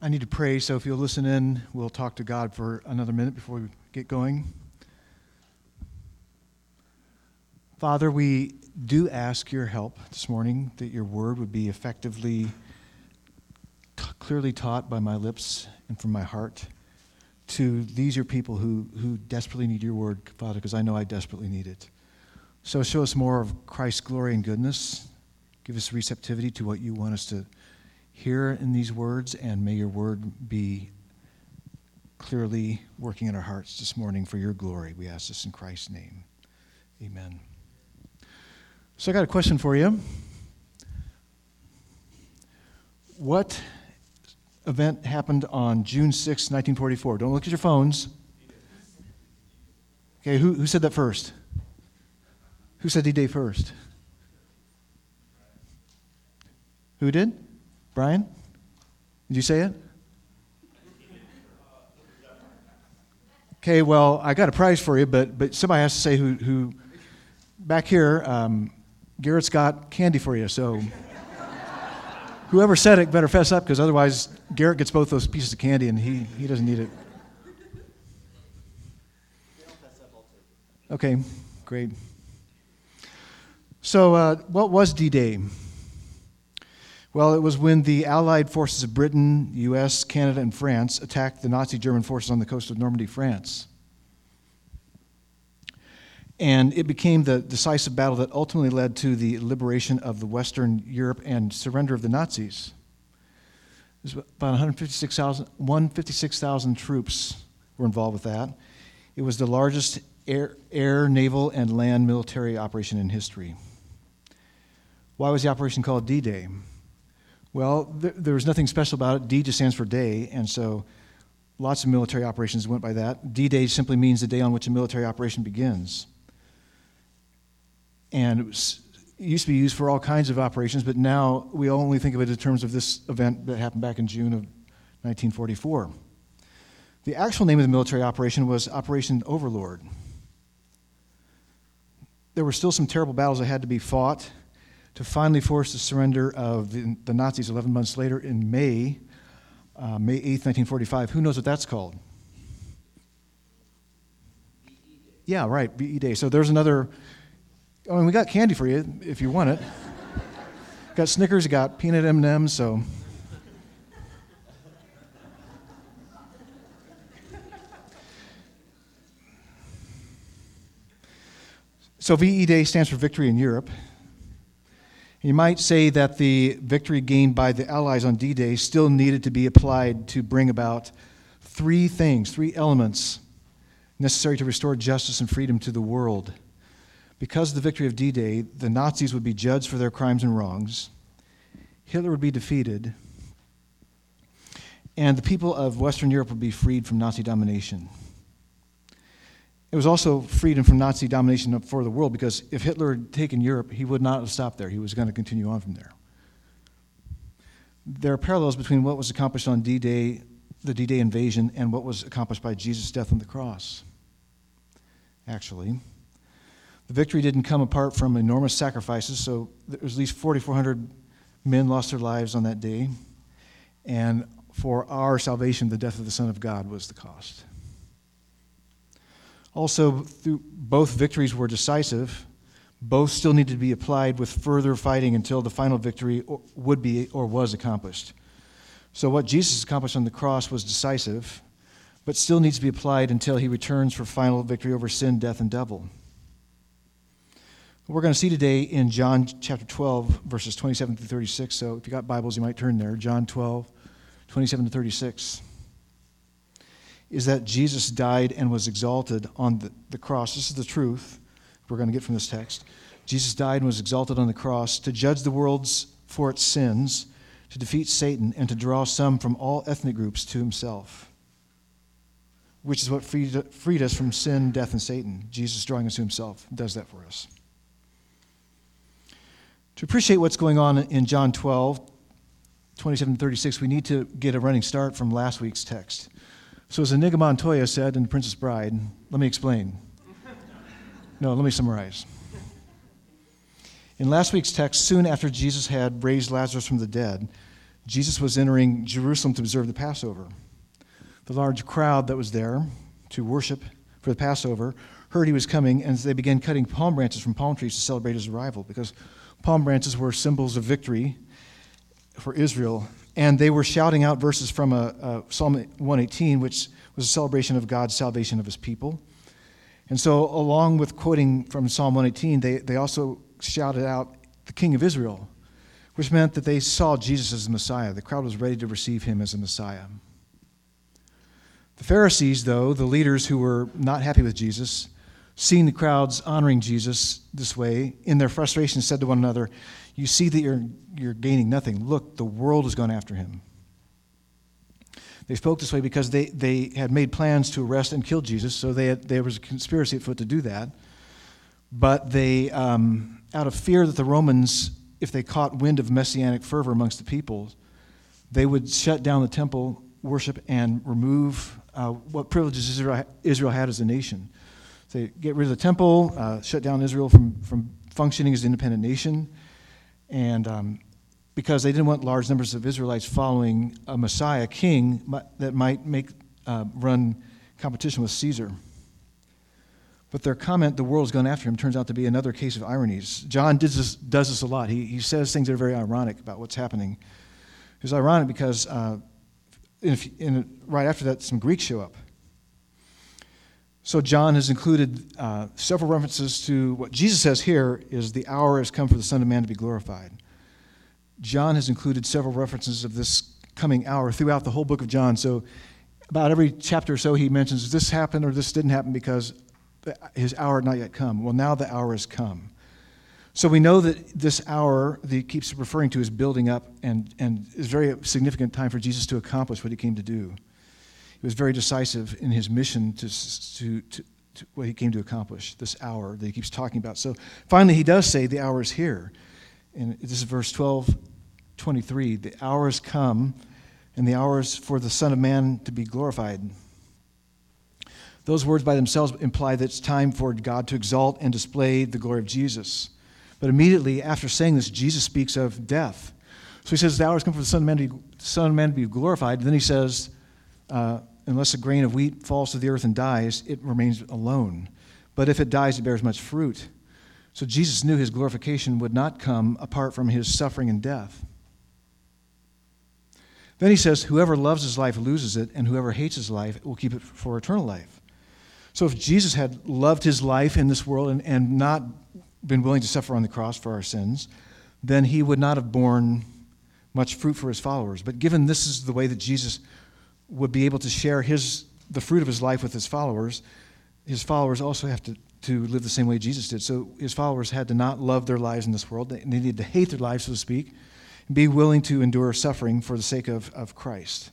I need to pray, so if you'll listen in, we'll talk to God for another minute before we get going. Father, we do ask your help this morning that your word would be effectively, t- clearly taught by my lips and from my heart to these your people who, who desperately need your word, Father, because I know I desperately need it. So show us more of Christ's glory and goodness. Give us receptivity to what you want us to hear in these words, and may your word be clearly working in our hearts this morning for your glory. We ask this in Christ's name. Amen. So I got a question for you. What event happened on June 6, 1944? Don't look at your phones. Okay, who, who said that first? Who said D Day first? Who did? Brian? Did you say it? Okay, well, I got a prize for you, but, but somebody has to say who, who back here, um, Garrett's got candy for you, so whoever said it better fess up because otherwise Garrett gets both those pieces of candy and he, he doesn't need it. Okay, great. So, uh, what was D Day? Well, it was when the Allied forces of Britain, US, Canada, and France attacked the Nazi German forces on the coast of Normandy, France. And it became the decisive battle that ultimately led to the liberation of the Western Europe and surrender of the Nazis. There's about 156,000 156, troops were involved with that. It was the largest air, air, naval, and land military operation in history. Why was the operation called D Day? Well, there, there, was nothing special about it. D just stands for day, and so lots of military operations went by that. D Day simply means the day on which a military operation begins. And it, was, it used to be used for all kinds of operations, but now we only think of it in terms of this event that happened back in June of 1944. The actual name of the military operation was Operation Overlord. There were still some terrible battles that had to be fought to finally force the surrender of the, the Nazis 11 months later in May, uh, May 8th, 1945. Who knows what that's called? Yeah, right, VE Day. So there's another I mean, we got candy for you if you want it. got Snickers, got peanut M&Ms, so. So VE Day stands for Victory in Europe. You might say that the victory gained by the Allies on D Day still needed to be applied to bring about three things, three elements necessary to restore justice and freedom to the world. Because of the victory of D Day, the Nazis would be judged for their crimes and wrongs, Hitler would be defeated, and the people of Western Europe would be freed from Nazi domination. It was also freedom from Nazi domination for the world because if Hitler had taken Europe, he would not have stopped there. He was going to continue on from there. There are parallels between what was accomplished on D Day, the D Day invasion, and what was accomplished by Jesus' death on the cross, actually. The victory didn't come apart from enormous sacrifices, so there was at least 4,400 men lost their lives on that day. And for our salvation, the death of the Son of God was the cost. Also, both victories were decisive. Both still needed to be applied with further fighting until the final victory would be or was accomplished. So, what Jesus accomplished on the cross was decisive, but still needs to be applied until he returns for final victory over sin, death, and devil. We're going to see today in John chapter 12, verses 27 through 36. So if you've got Bibles, you might turn there. John 12, 27 to 36. Is that Jesus died and was exalted on the, the cross. This is the truth we're going to get from this text. Jesus died and was exalted on the cross to judge the world's for its sins, to defeat Satan, and to draw some from all ethnic groups to himself, which is what freed, freed us from sin, death, and Satan. Jesus drawing us to himself does that for us. To appreciate what's going on in John 12, 27 36, we need to get a running start from last week's text. So, as Inigo Montoya said in The Princess Bride, let me explain. No, let me summarize. In last week's text, soon after Jesus had raised Lazarus from the dead, Jesus was entering Jerusalem to observe the Passover. The large crowd that was there to worship for the Passover heard he was coming, and they began cutting palm branches from palm trees to celebrate his arrival because palm branches were symbols of victory for Israel. And they were shouting out verses from a, a Psalm 118, which was a celebration of God's salvation of his people. And so, along with quoting from Psalm 118, they, they also shouted out the King of Israel, which meant that they saw Jesus as the Messiah. The crowd was ready to receive him as a Messiah. The Pharisees, though, the leaders who were not happy with Jesus, seeing the crowds honoring Jesus this way, in their frustration said to one another, You see that you're, you're gaining nothing. Look, the world has gone after him. They spoke this way because they, they had made plans to arrest and kill Jesus, so they had, there was a conspiracy afoot to do that. But they, um, out of fear that the Romans, if they caught wind of messianic fervor amongst the people, they would shut down the temple worship and remove uh, what privileges Israel, Israel had as a nation. They get rid of the temple, uh, shut down Israel from, from functioning as an independent nation, and um, because they didn't want large numbers of Israelites following a Messiah king that might make uh, run competition with Caesar. But their comment, the world's gone after him, turns out to be another case of ironies. John does this, does this a lot. He, he says things that are very ironic about what's happening. It's ironic because uh, in, in, right after that, some Greeks show up. So John has included uh, several references to what Jesus says here is the hour has come for the Son of Man to be glorified. John has included several references of this coming hour throughout the whole book of John. So about every chapter or so he mentions this happened or this didn't happen because his hour had not yet come. Well, now the hour has come. So we know that this hour that he keeps referring to is building up and, and is very significant time for Jesus to accomplish what he came to do. He was very decisive in his mission to, to, to, to, what he came to accomplish, this hour that he keeps talking about. So finally, he does say the hour is here. And this is verse 12, 23. The hour has come, and the hour is for the Son of Man to be glorified. Those words by themselves imply that it's time for God to exalt and display the glory of Jesus. But immediately after saying this, Jesus speaks of death. So he says, The hour has come for the Son of Man to be, Son of Man to be glorified. And then he says, uh, unless a grain of wheat falls to the earth and dies, it remains alone. But if it dies, it bears much fruit. So Jesus knew his glorification would not come apart from his suffering and death. Then he says, Whoever loves his life loses it, and whoever hates his life will keep it for eternal life. So if Jesus had loved his life in this world and, and not been willing to suffer on the cross for our sins, then he would not have borne much fruit for his followers. But given this is the way that Jesus would be able to share his, the fruit of his life with his followers, his followers also have to, to live the same way Jesus did. So his followers had to not love their lives in this world. They needed to hate their lives, so to speak, and be willing to endure suffering for the sake of, of Christ.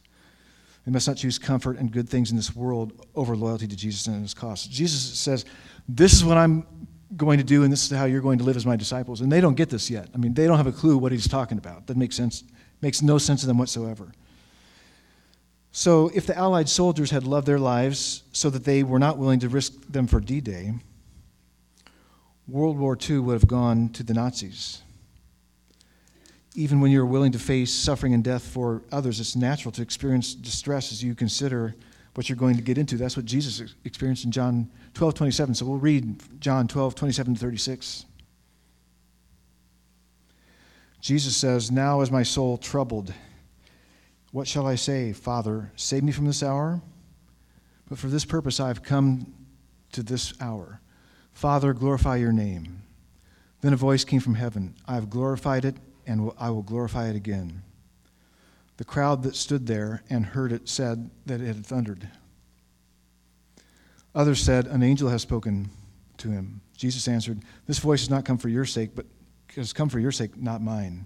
They must not choose comfort and good things in this world over loyalty to Jesus and his cause. Jesus says, This is what I'm going to do, and this is how you're going to live as my disciples. And they don't get this yet. I mean, they don't have a clue what he's talking about. That makes sense, makes no sense to them whatsoever. So, if the Allied soldiers had loved their lives so that they were not willing to risk them for D Day, World War II would have gone to the Nazis. Even when you're willing to face suffering and death for others, it's natural to experience distress as you consider what you're going to get into. That's what Jesus experienced in John 12, 27. So we'll read John 12, 27 to 36. Jesus says, Now is my soul troubled. What shall I say? Father, save me from this hour? But for this purpose I have come to this hour. Father, glorify your name. Then a voice came from heaven I have glorified it, and I will glorify it again. The crowd that stood there and heard it said that it had thundered. Others said, An angel has spoken to him. Jesus answered, This voice has not come for your sake, but has come for your sake, not mine.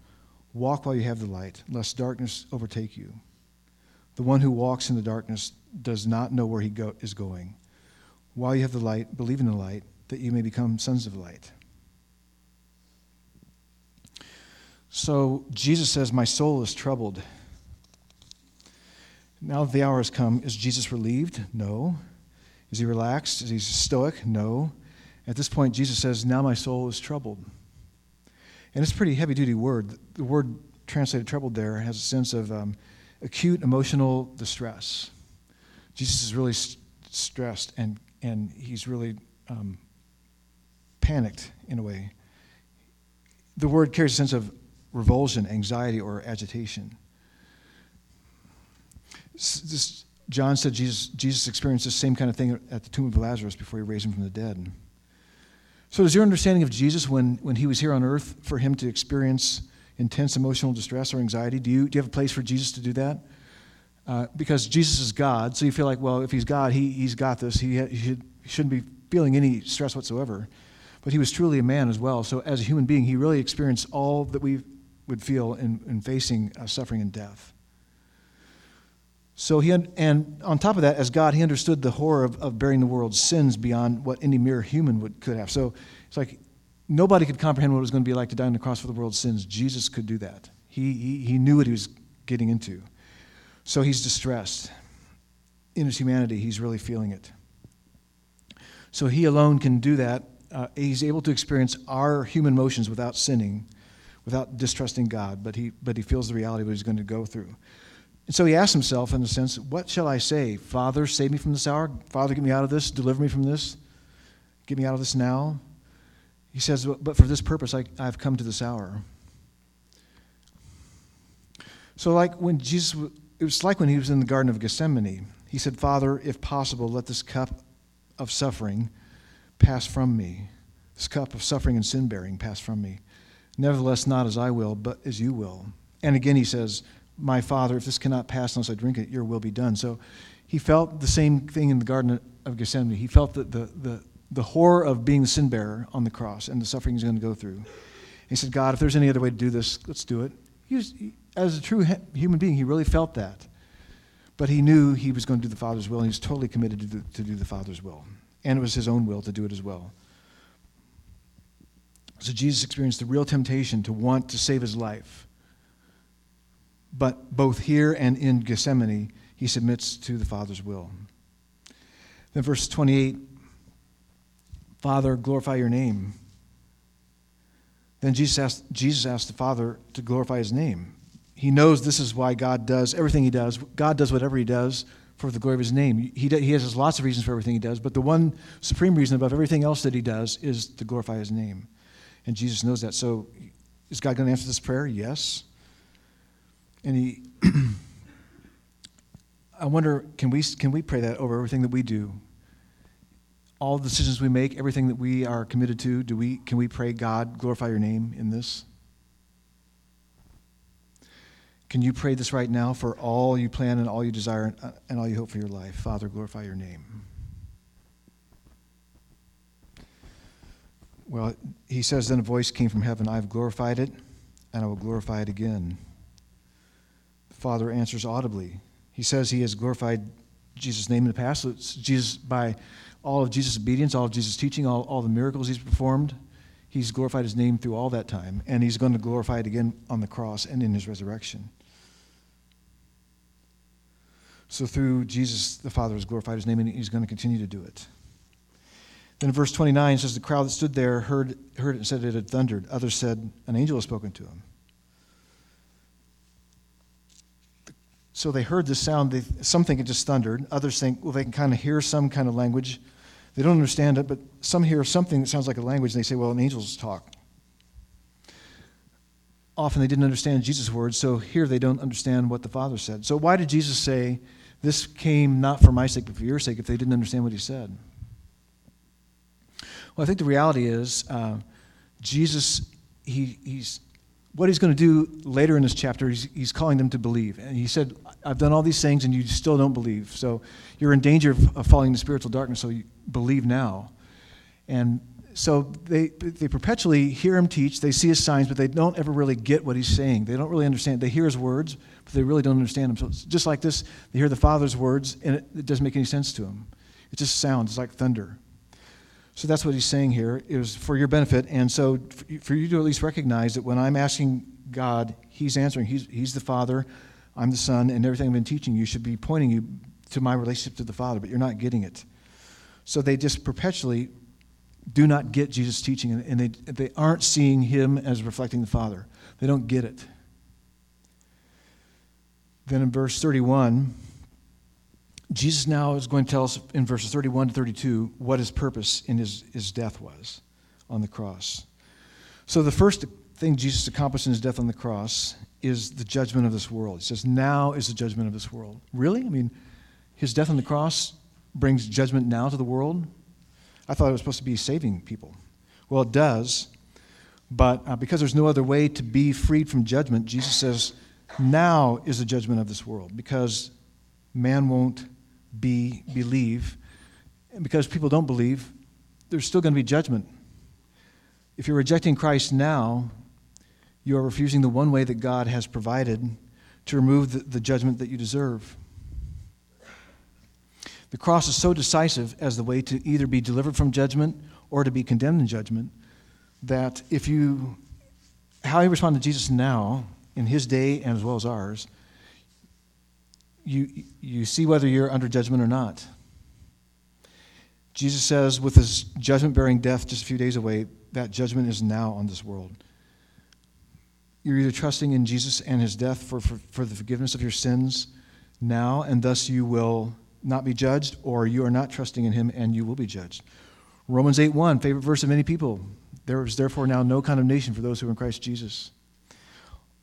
Walk while you have the light, lest darkness overtake you. The one who walks in the darkness does not know where he go- is going. While you have the light, believe in the light, that you may become sons of light. So Jesus says, My soul is troubled. Now that the hour has come. Is Jesus relieved? No. Is he relaxed? Is he stoic? No. At this point, Jesus says, Now my soul is troubled. And it's a pretty heavy duty word. The word translated troubled there has a sense of um, acute emotional distress. Jesus is really st- stressed and, and he's really um, panicked in a way. The word carries a sense of revulsion, anxiety, or agitation. This, John said Jesus, Jesus experienced the same kind of thing at the tomb of Lazarus before he raised him from the dead. So, is your understanding of Jesus when, when he was here on earth for him to experience intense emotional distress or anxiety? Do you, do you have a place for Jesus to do that? Uh, because Jesus is God, so you feel like, well, if he's God, he, he's got this. He, he, should, he shouldn't be feeling any stress whatsoever. But he was truly a man as well. So, as a human being, he really experienced all that we would feel in, in facing uh, suffering and death. So he, and on top of that, as God, he understood the horror of, of bearing the world's sins beyond what any mere human would, could have. So it's like nobody could comprehend what it was going to be like to die on the cross for the world's sins. Jesus could do that. He, he, he knew what he was getting into. So he's distressed. In his humanity, he's really feeling it. So he alone can do that. Uh, he's able to experience our human emotions without sinning, without distrusting God, but he, but he feels the reality of what he's going to go through. And so he asks himself, in a sense, what shall I say? Father, save me from this hour. Father, get me out of this. Deliver me from this. Get me out of this now. He says, but for this purpose, I, I've come to this hour. So, like when Jesus, it was like when he was in the Garden of Gethsemane. He said, Father, if possible, let this cup of suffering pass from me. This cup of suffering and sin bearing pass from me. Nevertheless, not as I will, but as you will. And again, he says, my Father, if this cannot pass unless I drink it, your will be done. So he felt the same thing in the Garden of Gethsemane. He felt the, the, the, the horror of being the sin bearer on the cross and the suffering he's going to go through. He said, God, if there's any other way to do this, let's do it. He was, as a true human being, he really felt that. But he knew he was going to do the Father's will, and he was totally committed to do, to do the Father's will. And it was his own will to do it as well. So Jesus experienced the real temptation to want to save his life but both here and in Gethsemane, he submits to the Father's will. Then, verse 28 Father, glorify your name. Then Jesus asked, Jesus asked the Father to glorify his name. He knows this is why God does everything he does. God does whatever he does for the glory of his name. He, he has lots of reasons for everything he does, but the one supreme reason above everything else that he does is to glorify his name. And Jesus knows that. So, is God going to answer this prayer? Yes. And he, I wonder, can we, can we pray that over everything that we do? All the decisions we make, everything that we are committed to, do we, can we pray, God, glorify your name in this? Can you pray this right now for all you plan and all you desire and uh, all you hope for your life? Father, glorify your name. Well, he says, Then a voice came from heaven I have glorified it, and I will glorify it again. Father answers audibly. He says he has glorified Jesus' name in the past. Jesus, by all of Jesus' obedience, all of Jesus' teaching, all, all the miracles he's performed, he's glorified his name through all that time. And he's going to glorify it again on the cross and in his resurrection. So through Jesus, the Father has glorified his name, and he's going to continue to do it. Then verse 29 says, The crowd that stood there heard, heard it and said it had thundered. Others said, An angel has spoken to him. So they heard the sound. They, some think it just thundered. Others think, well, they can kind of hear some kind of language. They don't understand it, but some hear something that sounds like a language, and they say, well, an angel's talk. Often they didn't understand Jesus' words, so here they don't understand what the Father said. So why did Jesus say, this came not for my sake, but for your sake, if they didn't understand what he said? Well, I think the reality is uh, Jesus, he, he's what he's going to do later in this chapter, he's, he's, calling them to believe. And he said, I've done all these things and you still don't believe. So you're in danger of, of falling into spiritual darkness, so you believe now. And so they, they perpetually hear him teach, they see his signs, but they don't ever really get what he's saying. They don't really understand. They hear his words, but they really don't understand them. So it's just like this, they hear the Father's words, and it, it doesn't make any sense to them. It just sounds like thunder. So that's what he's saying here. It was for your benefit. And so for you to at least recognize that when I'm asking God, he's answering. He's, he's the Father, I'm the Son, and everything I've been teaching you should be pointing you to my relationship to the Father, but you're not getting it. So they just perpetually do not get Jesus' teaching, and they, they aren't seeing him as reflecting the Father. They don't get it. Then in verse 31, Jesus now is going to tell us in verses 31 to 32 what his purpose in his, his death was on the cross. So the first thing Jesus accomplished in his death on the cross is the judgment of this world. He says, Now is the judgment of this world. Really? I mean, his death on the cross brings judgment now to the world? I thought it was supposed to be saving people. Well, it does, but uh, because there's no other way to be freed from judgment, Jesus says, now is the judgment of this world because man won't be believe and because people don't believe there's still going to be judgment if you're rejecting christ now you are refusing the one way that god has provided to remove the, the judgment that you deserve the cross is so decisive as the way to either be delivered from judgment or to be condemned in judgment that if you, how you respond to Jesus now, in his day and as well as ours, you, you see whether you're under judgment or not. Jesus says, with his judgment bearing death just a few days away, that judgment is now on this world. You're either trusting in Jesus and his death for, for, for the forgiveness of your sins now, and thus you will not be judged, or you are not trusting in him and you will be judged. Romans 8 1, favorite verse of many people. There is therefore now no condemnation for those who are in Christ Jesus.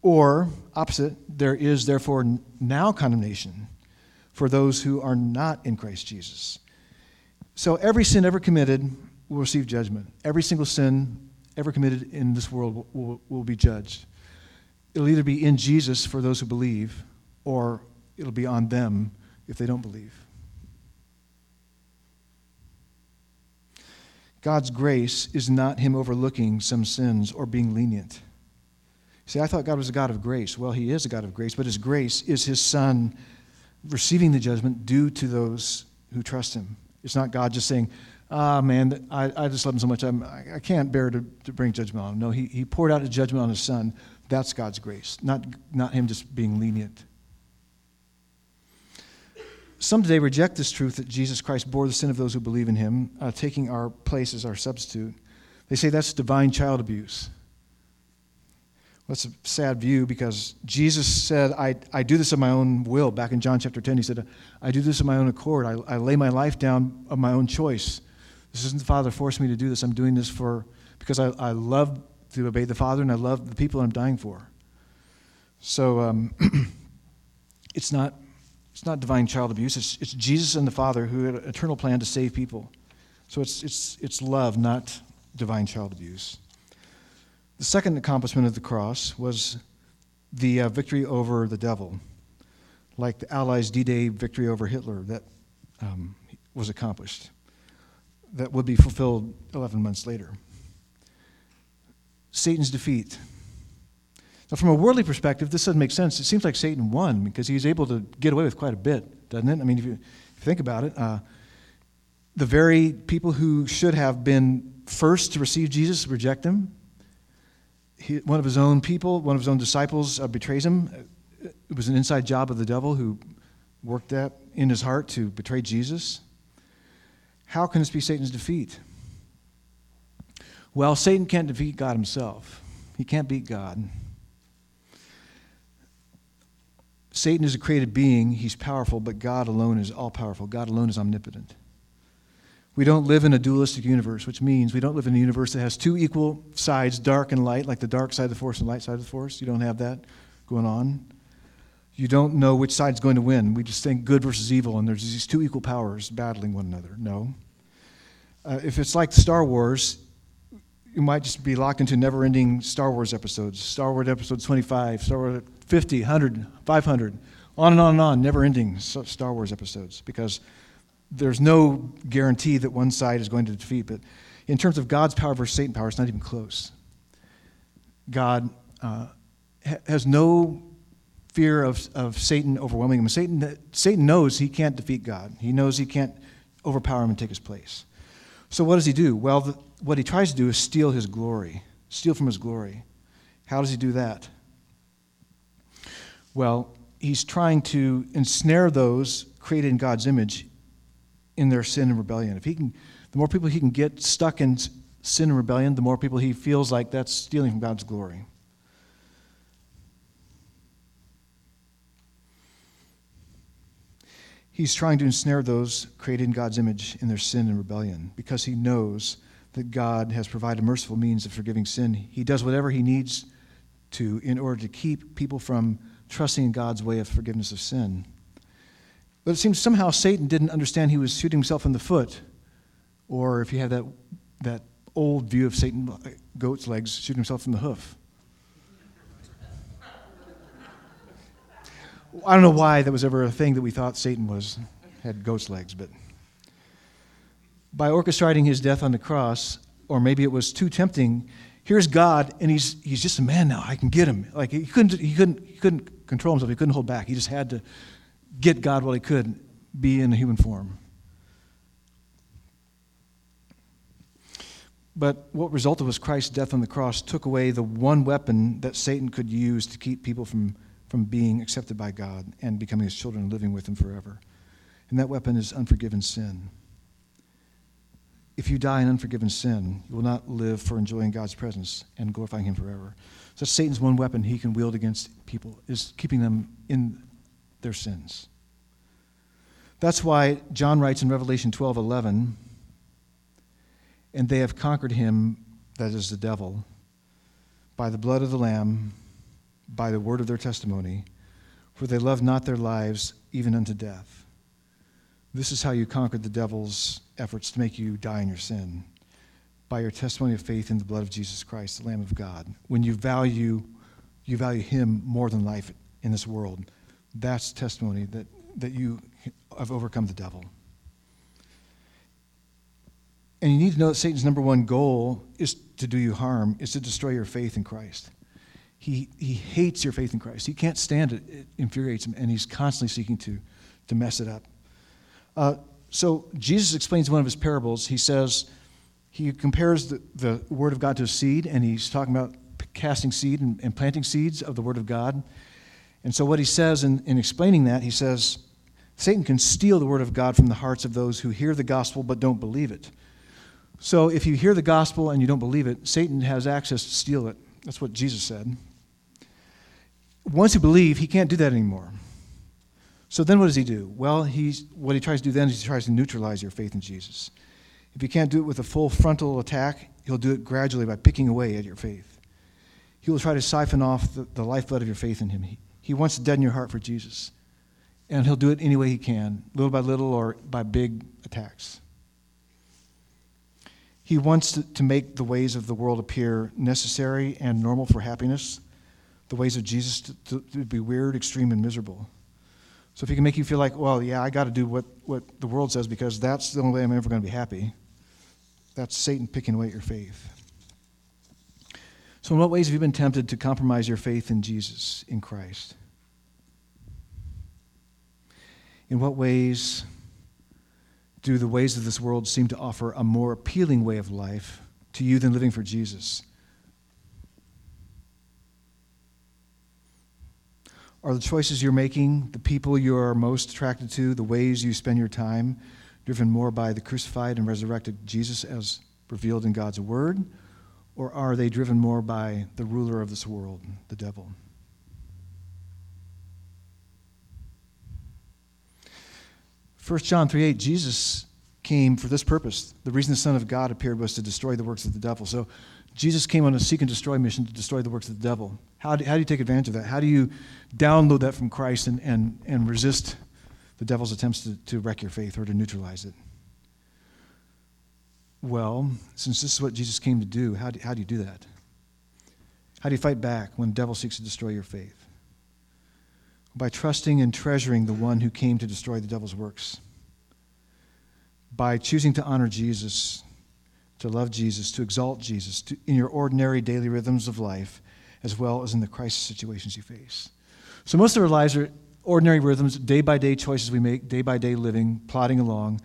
Or, opposite, there is therefore now condemnation for those who are not in Christ Jesus. So every sin ever committed will receive judgment. Every single sin ever committed in this world will, will, will be judged. It'll either be in Jesus for those who believe, or it'll be on them if they don't believe. God's grace is not Him overlooking some sins or being lenient. See, I thought God was a God of grace. Well, He is a God of grace, but His grace is His Son receiving the judgment due to those who trust Him. It's not God just saying, ah, man, I, I just love Him so much, I'm, I can't bear to, to bring judgment on Him. No, he, he poured out His judgment on His Son. That's God's grace, not, not Him just being lenient. Some today reject this truth that Jesus Christ bore the sin of those who believe in him, uh, taking our place as our substitute. They say that's divine child abuse. Well, that's a sad view because Jesus said, I, I do this of my own will. Back in John chapter 10, he said, I do this of my own accord. I, I lay my life down of my own choice. This isn't the Father forcing me to do this. I'm doing this for because I, I love to obey the Father and I love the people I'm dying for. So um, it's not it's not divine child abuse. It's, it's Jesus and the Father who had an eternal plan to save people. So it's, it's, it's love, not divine child abuse. The second accomplishment of the cross was the uh, victory over the devil, like the Allies' D Day victory over Hitler that um, was accomplished, that would be fulfilled 11 months later. Satan's defeat now, from a worldly perspective, this doesn't make sense. It seems like Satan won because he's able to get away with quite a bit, doesn't it? I mean, if you, think about it, uh, the very people who should have been first to receive Jesus reject him. He, one of his own people, one of his own disciples, uh, betrays him. It was an inside job of the devil who worked that in his heart to betray Jesus. How can this be Satan's defeat? Well, Satan can't defeat God himself. He can't beat God. Satan is a created being, he's powerful, but God alone is all powerful. God alone is omnipotent. We don't live in a dualistic universe, which means we don't live in a universe that has two equal sides, dark and light, like the dark side of the force and light side of the force. You don't have that going on. You don't know which side's going to win. We just think good versus evil, and there's these two equal powers battling one another. No. Uh, if it's like Star Wars, you might just be locked into never ending Star Wars episodes. Star Wars episode 25, Star Wars 50, 100, 500, on and on and on, never ending Star Wars episodes because there's no guarantee that one side is going to defeat. But In terms of God's power versus Satan's power, it's not even close. God uh, ha- has no fear of, of Satan overwhelming him. Satan, Satan knows he can't defeat God, he knows he can't overpower him and take his place. So, what does he do? Well, the, what he tries to do is steal his glory, steal from his glory. How does he do that? Well, he's trying to ensnare those created in God's image in their sin and rebellion. If he can, the more people he can get stuck in sin and rebellion, the more people he feels like that's stealing from God's glory. He's trying to ensnare those created in God's image in their sin and rebellion because he knows that God has provided merciful means of forgiving sin. He does whatever he needs to in order to keep people from trusting in God's way of forgiveness of sin. But it seems somehow Satan didn't understand he was shooting himself in the foot. Or if you have that, that old view of Satan, uh, goat's legs, shooting himself in the hoof. I don't know why that was ever a thing that we thought Satan was had goat's legs, but by orchestrating his death on the cross, or maybe it was too tempting. Here's God, and he's he's just a man now. I can get him. Like he couldn't he couldn't he couldn't control himself. He couldn't hold back. He just had to get God while he could, be in a human form. But what resulted was Christ's death on the cross took away the one weapon that Satan could use to keep people from, from being accepted by God and becoming his children and living with him forever. And that weapon is unforgiven sin. If you die in unforgiven sin, you will not live for enjoying God's presence and glorifying him forever. So Satan's one weapon he can wield against people is keeping them in their sins. That's why John writes in Revelation 12 11, and they have conquered him, that is the devil, by the blood of the Lamb, by the word of their testimony, for they loved not their lives even unto death. This is how you conquered the devil's efforts to make you die in your sin by your testimony of faith in the blood of Jesus Christ, the Lamb of God. When you value, you value him more than life in this world that's testimony that, that you have overcome the devil. And you need to know that Satan's number one goal is to do you harm, is to destroy your faith in Christ. He, he hates your faith in Christ. He can't stand it. It infuriates him, and he's constantly seeking to, to mess it up. Uh, so Jesus explains one of his parables. He says, he compares the, the Word of God to a seed, and he's talking about casting seed and, and planting seeds of the Word of God. And so, what he says in, in explaining that, he says, Satan can steal the word of God from the hearts of those who hear the gospel but don't believe it. So, if you hear the gospel and you don't believe it, Satan has access to steal it. That's what Jesus said. Once you believe, he can't do that anymore. So then what does he do? Well, he's, what he tries to do then is he tries to neutralize your faith in Jesus. If he can't do it with a full frontal attack, he'll do it gradually by picking away at your faith. He will try to siphon off the, the lifeblood of your faith in him. He, he wants to deaden your heart for Jesus. And he'll do it any way he can, little by little or by big attacks. He wants to, to make the ways of the world appear necessary and normal for happiness, the ways of Jesus to, to, to be weird, extreme, and miserable. So if he can make you feel like, well, yeah, I got to do what, what the world says because that's the only way I'm ever going to be happy, that's Satan picking away at your faith. So, in what ways have you been tempted to compromise your faith in Jesus, in Christ? In what ways do the ways of this world seem to offer a more appealing way of life to you than living for Jesus? Are the choices you're making, the people you are most attracted to, the ways you spend your time, driven more by the crucified and resurrected Jesus as revealed in God's Word? Or are they driven more by the ruler of this world, the devil? First John 3 8, Jesus came for this purpose. The reason the Son of God appeared was to destroy the works of the devil. So Jesus came on a seek and destroy mission to destroy the works of the devil. How do, how do you take advantage of that? How do you download that from Christ and, and, and resist the devil's attempts to, to wreck your faith or to neutralize it? Well, since this is what Jesus came to do, how do, how do you do that? How do you fight back when the devil seeks to destroy your faith? By trusting and treasuring the one who came to destroy the devil's works. By choosing to honor Jesus, to love Jesus, to exalt Jesus to, in your ordinary daily rhythms of life, as well as in the crisis situations you face. So, most of our lives are ordinary rhythms, day by day choices we make, day by day living, plodding along.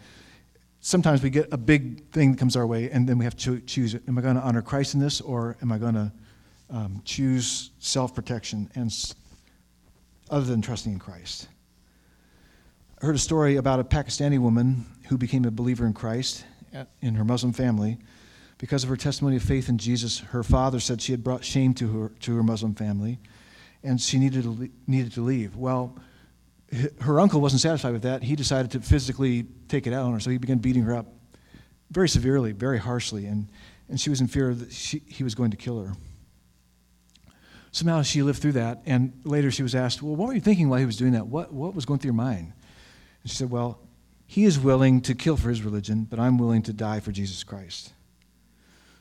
Sometimes we get a big thing that comes our way, and then we have to choose Am I going to honor Christ in this, or am I going to um, choose self protection and other than trusting in Christ? I heard a story about a Pakistani woman who became a believer in Christ in her Muslim family. Because of her testimony of faith in Jesus, her father said she had brought shame to her, to her Muslim family, and she needed to, needed to leave. Well, her uncle wasn't satisfied with that. He decided to physically take it out on her, so he began beating her up very severely, very harshly, and, and she was in fear that she, he was going to kill her. Somehow she lived through that, and later she was asked, Well, what were you thinking while he was doing that? What, what was going through your mind? And she said, Well, he is willing to kill for his religion, but I'm willing to die for Jesus Christ.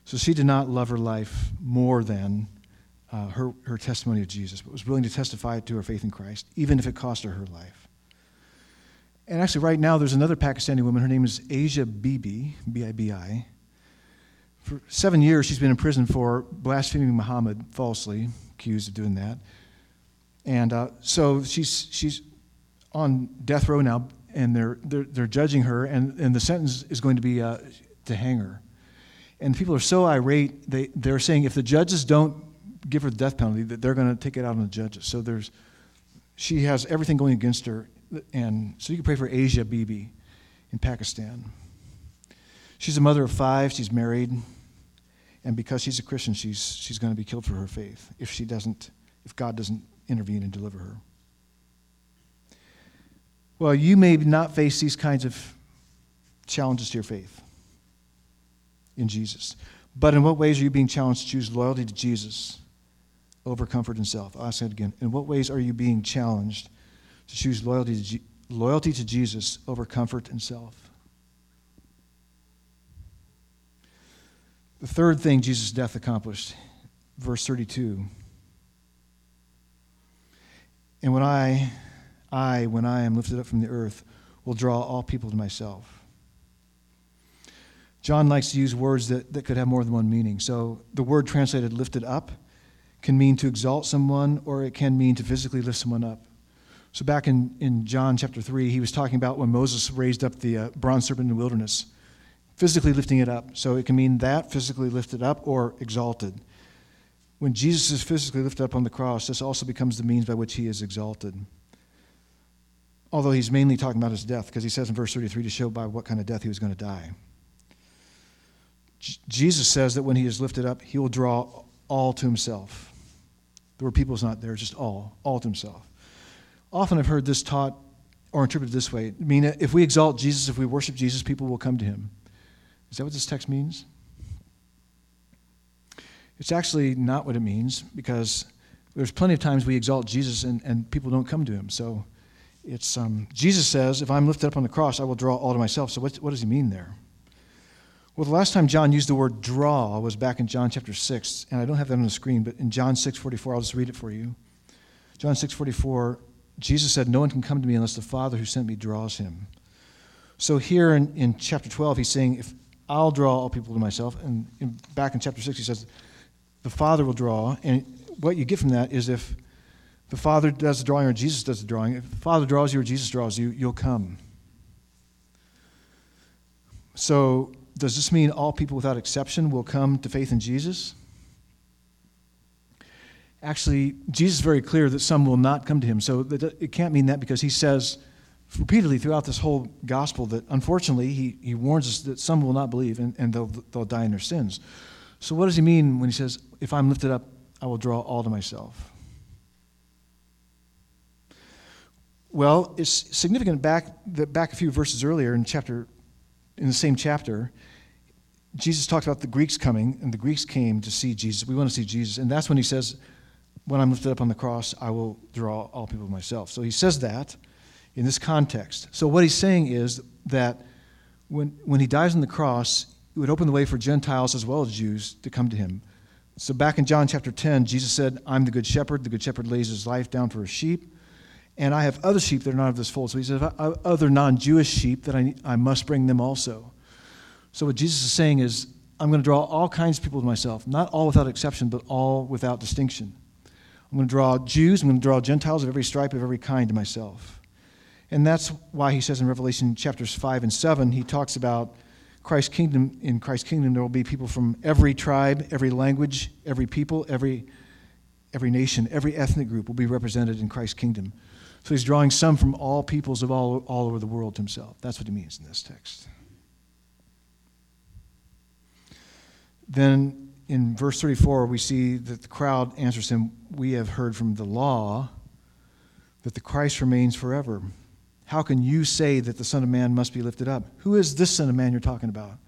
So she did not love her life more than uh, her, her testimony of Jesus, but was willing to testify to her faith in Christ, even if it cost her her life. And actually, right now, there's another Pakistani woman. Her name is Asia Bibi, B I B I. For seven years, she's been in prison for blaspheming Muhammad falsely, accused of doing that. And uh, so she's, she's on death row now, and they're, they're, they're judging her, and, and the sentence is going to be uh, to hang her. And people are so irate, they, they're saying if the judges don't give her the death penalty, that they're going to take it out on the judges. So there's, she has everything going against her. And so you can pray for Asia Bibi in Pakistan. She's a mother of five, she's married, and because she's a Christian, she's, she's going to be killed for her faith if she doesn't, if God doesn't intervene and deliver her. Well, you may not face these kinds of challenges to your faith in Jesus. But in what ways are you being challenged to choose loyalty to Jesus over comfort and self? I'll ask it again. In what ways are you being challenged to choose loyalty to, loyalty to Jesus over comfort and self? The third thing Jesus' death accomplished, verse 32. And when I I, when I am lifted up from the earth, will draw all people to myself. John likes to use words that, that could have more than one meaning. So the word translated lifted up can mean to exalt someone, or it can mean to physically lift someone up. So back in, in John chapter 3, he was talking about when Moses raised up the uh, bronze serpent in the wilderness, physically lifting it up. So it can mean that, physically lifted up, or exalted. When Jesus is physically lifted up on the cross, this also becomes the means by which he is exalted although he's mainly talking about his death, because he says in verse 33 to show by what kind of death he was going to die. J- Jesus says that when he is lifted up, he will draw all to himself. The word people is not there, just all, all to himself. Often I've heard this taught or interpreted this way. I mean, if we exalt Jesus, if we worship Jesus, people will come to him. Is that what this text means? It's actually not what it means because there's plenty of times we exalt Jesus and, and people don't come to him. So it's um, Jesus says, "If I'm lifted up on the cross, I will draw all to myself." So what, what does he mean there? Well, the last time John used the word "draw" was back in John chapter six, and I don't have that on the screen, but in John six forty four, I'll just read it for you. John six forty four, Jesus said, "No one can come to me unless the Father who sent me draws him." So here in, in chapter twelve, he's saying, "If I'll draw all people to myself," and in, back in chapter six, he says, "The Father will draw." And what you get from that is if the Father does the drawing or Jesus does the drawing, if the Father draws you or Jesus draws you, you'll come. So, does this mean all people without exception will come to faith in Jesus? Actually, Jesus is very clear that some will not come to him. So, it can't mean that because he says repeatedly throughout this whole gospel that unfortunately he, he warns us that some will not believe and, and they'll, they'll die in their sins. So, what does he mean when he says, If I'm lifted up, I will draw all to myself? Well, it's significant back, back a few verses earlier in chapter, in the same chapter, Jesus talked about the Greeks coming, and the Greeks came to see Jesus. We want to see Jesus. And that's when he says, When I'm lifted up on the cross, I will draw all people to myself. So he says that in this context. So what he's saying is that when, when he dies on the cross, it would open the way for Gentiles as well as Jews to come to him. So back in John chapter 10, Jesus said, I'm the good shepherd. The good shepherd lays his life down for his sheep and I have other sheep that are not of this fold. So he says, other non Jewish sheep that I, I must bring them also. So what Jesus is saying is, I'm going to draw all kinds of people to myself, not all without exception, but all without distinction. I'm going to draw Jews, I'm going to draw Gentiles of every stripe, of every kind to myself. And that's why he says in Revelation chapters 5 and 7, he talks about Christ's kingdom. In Christ's kingdom, there will be people from every tribe, every language, every people, every, every nation, every ethnic group will be represented in Christ's kingdom. So he's drawing some from all peoples of all, all over the world to himself. That's what he means in this text. Then in verse 34, we see that the crowd answers him, We have heard from the law that the Christ remains forever. How can you say that the Son of Man must be lifted up? Who is this Son of Man you're talking about?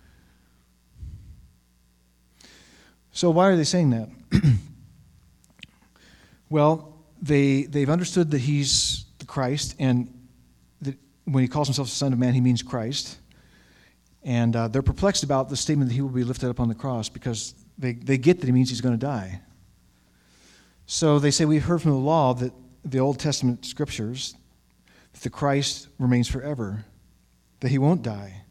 So, why are they saying that? well, they, they've understood that he's Christ, and that when he calls himself the Son of Man, he means Christ. And uh, they're perplexed about the statement that he will be lifted up on the cross because they, they get that he means he's going to die. So they say, We've heard from the law that the Old Testament scriptures that the Christ remains forever, that he won't die.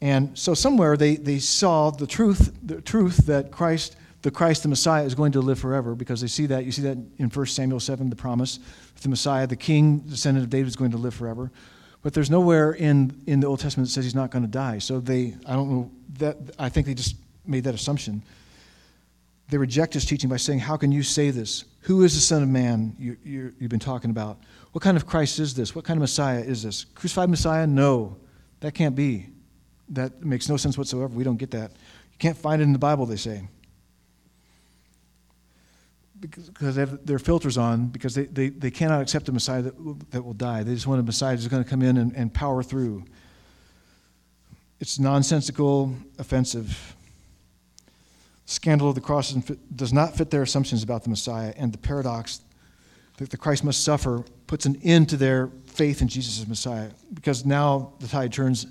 And so somewhere they, they saw the truth, the truth that Christ, the Christ, the Messiah, is going to live forever because they see that. You see that in 1 Samuel 7, the promise the Messiah, the king, descendant of David, is going to live forever. But there's nowhere in, in the Old Testament that says he's not going to die. So they, I don't know, that, I think they just made that assumption. They reject his teaching by saying, How can you say this? Who is the Son of Man you, you, you've been talking about? What kind of Christ is this? What kind of Messiah is this? Crucified Messiah? No, that can't be. That makes no sense whatsoever. We don't get that. You can't find it in the Bible, they say because they have their filters on because they, they, they cannot accept a Messiah that, that will die. They just want a Messiah who's going to come in and, and power through. It's nonsensical, offensive. Scandal of the cross does not fit their assumptions about the Messiah, and the paradox that the Christ must suffer puts an end to their faith in Jesus as Messiah because now the tide turns.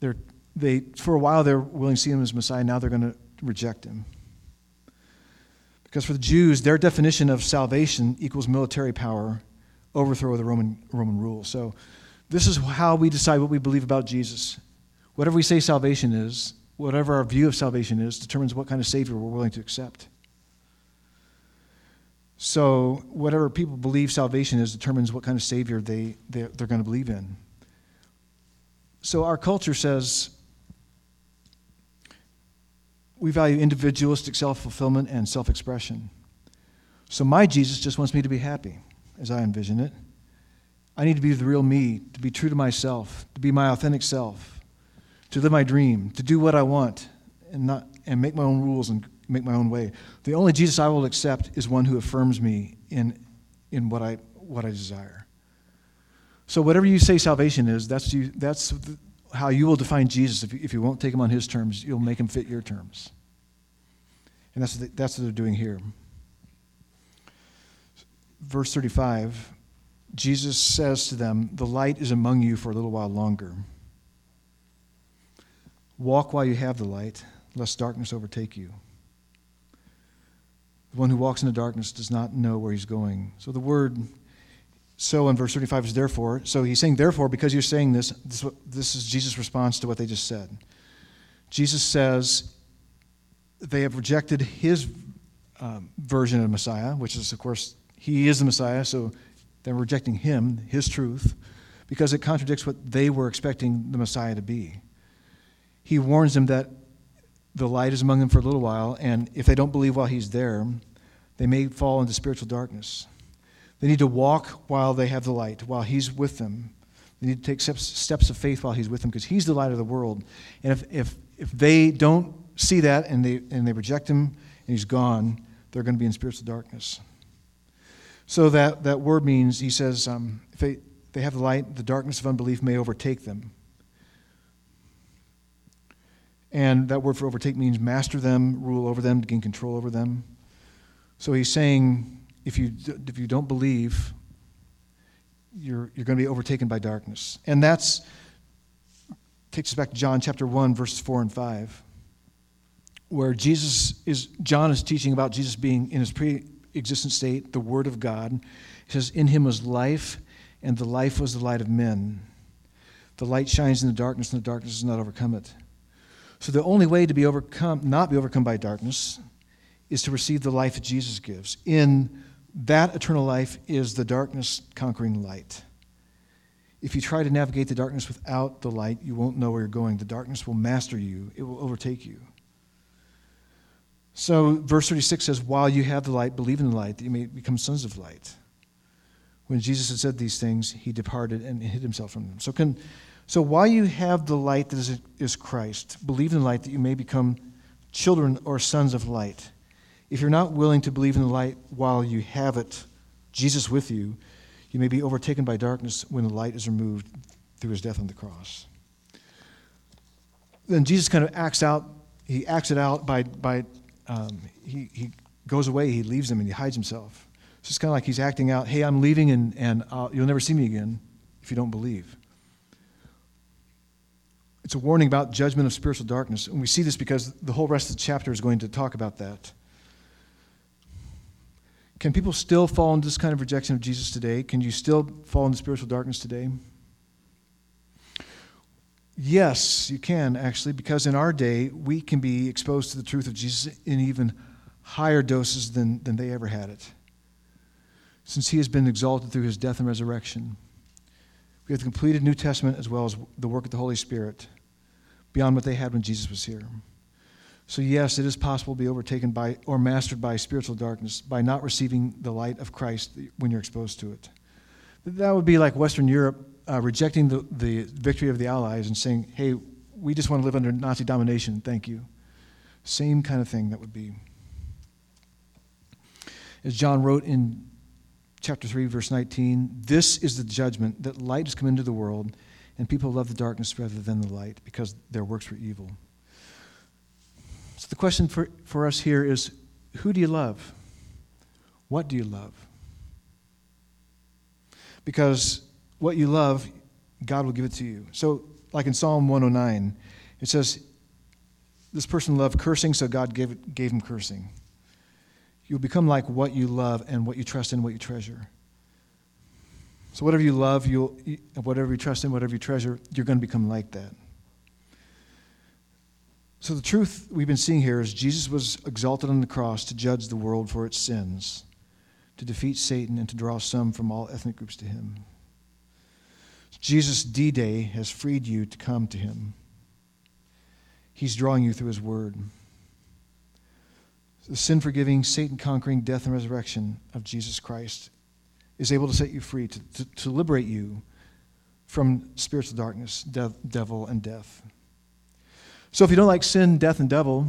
They're, they, for a while, they're willing to see him as Messiah. Now they're going to reject him. Because for the Jews, their definition of salvation equals military power, overthrow of the Roman, Roman rule. So this is how we decide what we believe about Jesus. Whatever we say salvation is, whatever our view of salvation is, determines what kind of Savior we're willing to accept. So, whatever people believe salvation is determines what kind of Savior they, they're, they're going to believe in. So, our culture says we value individualistic self fulfillment and self expression. So my Jesus just wants me to be happy, as I envision it. I need to be the real me, to be true to myself, to be my authentic self, to live my dream, to do what I want, and not and make my own rules and make my own way. The only Jesus I will accept is one who affirms me in, in what, I, what I desire. So, whatever you say salvation is, that's, you, that's how you will define Jesus. If you, if you won't take him on his terms, you'll make him fit your terms. And that's, the, that's what they're doing here. Verse 35 Jesus says to them, The light is among you for a little while longer. Walk while you have the light, lest darkness overtake you. The one who walks in the darkness does not know where he's going. So the word so in verse 35 is therefore. So he's saying therefore because you're saying this, this, this is Jesus' response to what they just said. Jesus says they have rejected his um, version of Messiah, which is, of course, he is the Messiah, so they're rejecting him, his truth, because it contradicts what they were expecting the Messiah to be. He warns them that the light is among them for a little while, and if they don't believe while he's there, they may fall into spiritual darkness. They need to walk while they have the light, while He's with them. They need to take steps, steps of faith while He's with them because He's the light of the world. And if, if, if they don't see that and they, and they reject Him and He's gone, they're going to be in spiritual darkness. So that, that word means, He says, um, if they, they have the light, the darkness of unbelief may overtake them. And that word for overtake means master them, rule over them, gain control over them. So he's saying if you, if you don't believe, you're, you're going to be overtaken by darkness. And that's takes us back to John chapter 1, verses 4 and 5, where Jesus is, John is teaching about Jesus being in his pre existent state, the Word of God. He says, In him was life, and the life was the light of men. The light shines in the darkness, and the darkness does not overcome it. So the only way to be overcome, not be overcome by darkness, is to receive the life that Jesus gives. In that eternal life is the darkness conquering light. If you try to navigate the darkness without the light, you won't know where you're going. The darkness will master you, it will overtake you. So, verse 36 says, While you have the light, believe in the light, that you may become sons of light. When Jesus had said these things, he departed and hid himself from them. So, can, so while you have the light that is, is Christ, believe in the light that you may become children or sons of light. If you're not willing to believe in the light while you have it, Jesus with you, you may be overtaken by darkness when the light is removed through his death on the cross. Then Jesus kind of acts out, he acts it out by, by um, he, he goes away, he leaves them, and he hides himself. So it's kind of like he's acting out, hey, I'm leaving, and, and uh, you'll never see me again if you don't believe. It's a warning about judgment of spiritual darkness. And we see this because the whole rest of the chapter is going to talk about that. Can people still fall into this kind of rejection of Jesus today? Can you still fall into spiritual darkness today? Yes, you can actually, because in our day, we can be exposed to the truth of Jesus in even higher doses than, than they ever had it. Since he has been exalted through his death and resurrection, we have the completed New Testament as well as the work of the Holy Spirit beyond what they had when Jesus was here. So, yes, it is possible to be overtaken by or mastered by spiritual darkness by not receiving the light of Christ when you're exposed to it. That would be like Western Europe uh, rejecting the, the victory of the Allies and saying, hey, we just want to live under Nazi domination, thank you. Same kind of thing that would be. As John wrote in chapter 3, verse 19, this is the judgment that light has come into the world, and people love the darkness rather than the light because their works were evil. So the question for, for us here is who do you love? What do you love? Because what you love, God will give it to you. So, like in Psalm 109, it says, This person loved cursing, so God gave, gave him cursing. You'll become like what you love and what you trust in, what you treasure. So, whatever you love, you'll, whatever you trust in, whatever you treasure, you're going to become like that. So, the truth we've been seeing here is Jesus was exalted on the cross to judge the world for its sins, to defeat Satan, and to draw some from all ethnic groups to him. Jesus' D Day has freed you to come to him. He's drawing you through his word. The sin forgiving, Satan conquering death and resurrection of Jesus Christ is able to set you free, to, to, to liberate you from spiritual darkness, devil, and death. So if you don't like sin, death, and devil,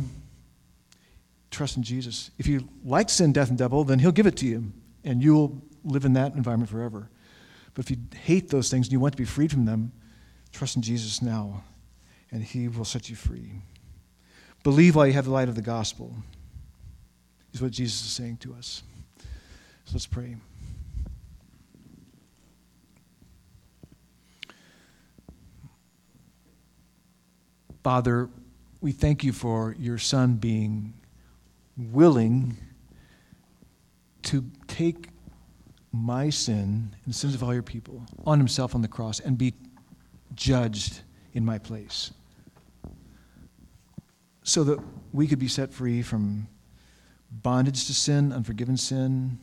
trust in Jesus. If you like sin, death, and devil, then he'll give it to you, and you'll live in that environment forever. But if you hate those things and you want to be freed from them, trust in Jesus now, and He will set you free. Believe while you have the light of the gospel, is what Jesus is saying to us. So let's pray. Father, we thank you for your Son being willing to take my sin and the sins of all your people on himself on the cross and be judged in my place so that we could be set free from bondage to sin, unforgiven sin,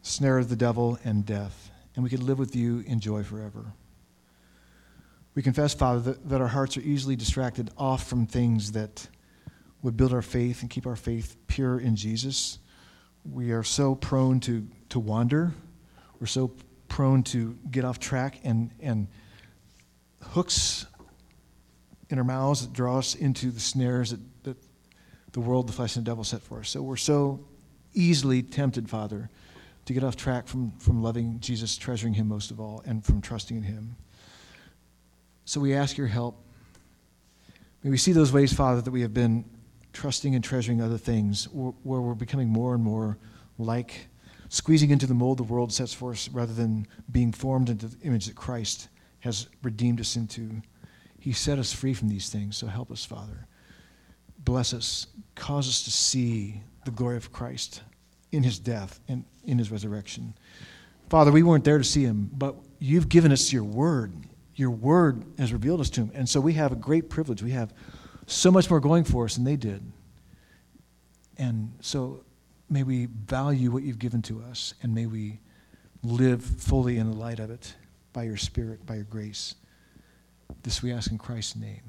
snare of the devil, and death. And we could live with you in joy forever. We confess, Father, that, that our hearts are easily distracted off from things that would build our faith and keep our faith pure in Jesus. We are so prone to to wander. We're so prone to get off track and, and hooks in our mouths that draw us into the snares that, that the world, the flesh, and the devil set for us. So we're so easily tempted, Father, to get off track from, from loving Jesus, treasuring him most of all, and from trusting in him. So we ask your help. May we see those ways, Father, that we have been trusting and treasuring other things, where we're becoming more and more like squeezing into the mold the world sets for us rather than being formed into the image that Christ has redeemed us into. He set us free from these things, so help us, Father. Bless us. Cause us to see the glory of Christ in his death and in his resurrection. Father, we weren't there to see him, but you've given us your word. Your word has revealed us to him. And so we have a great privilege. We have so much more going for us than they did. And so may we value what you've given to us, and may we live fully in the light of it by your Spirit, by your grace. This we ask in Christ's name.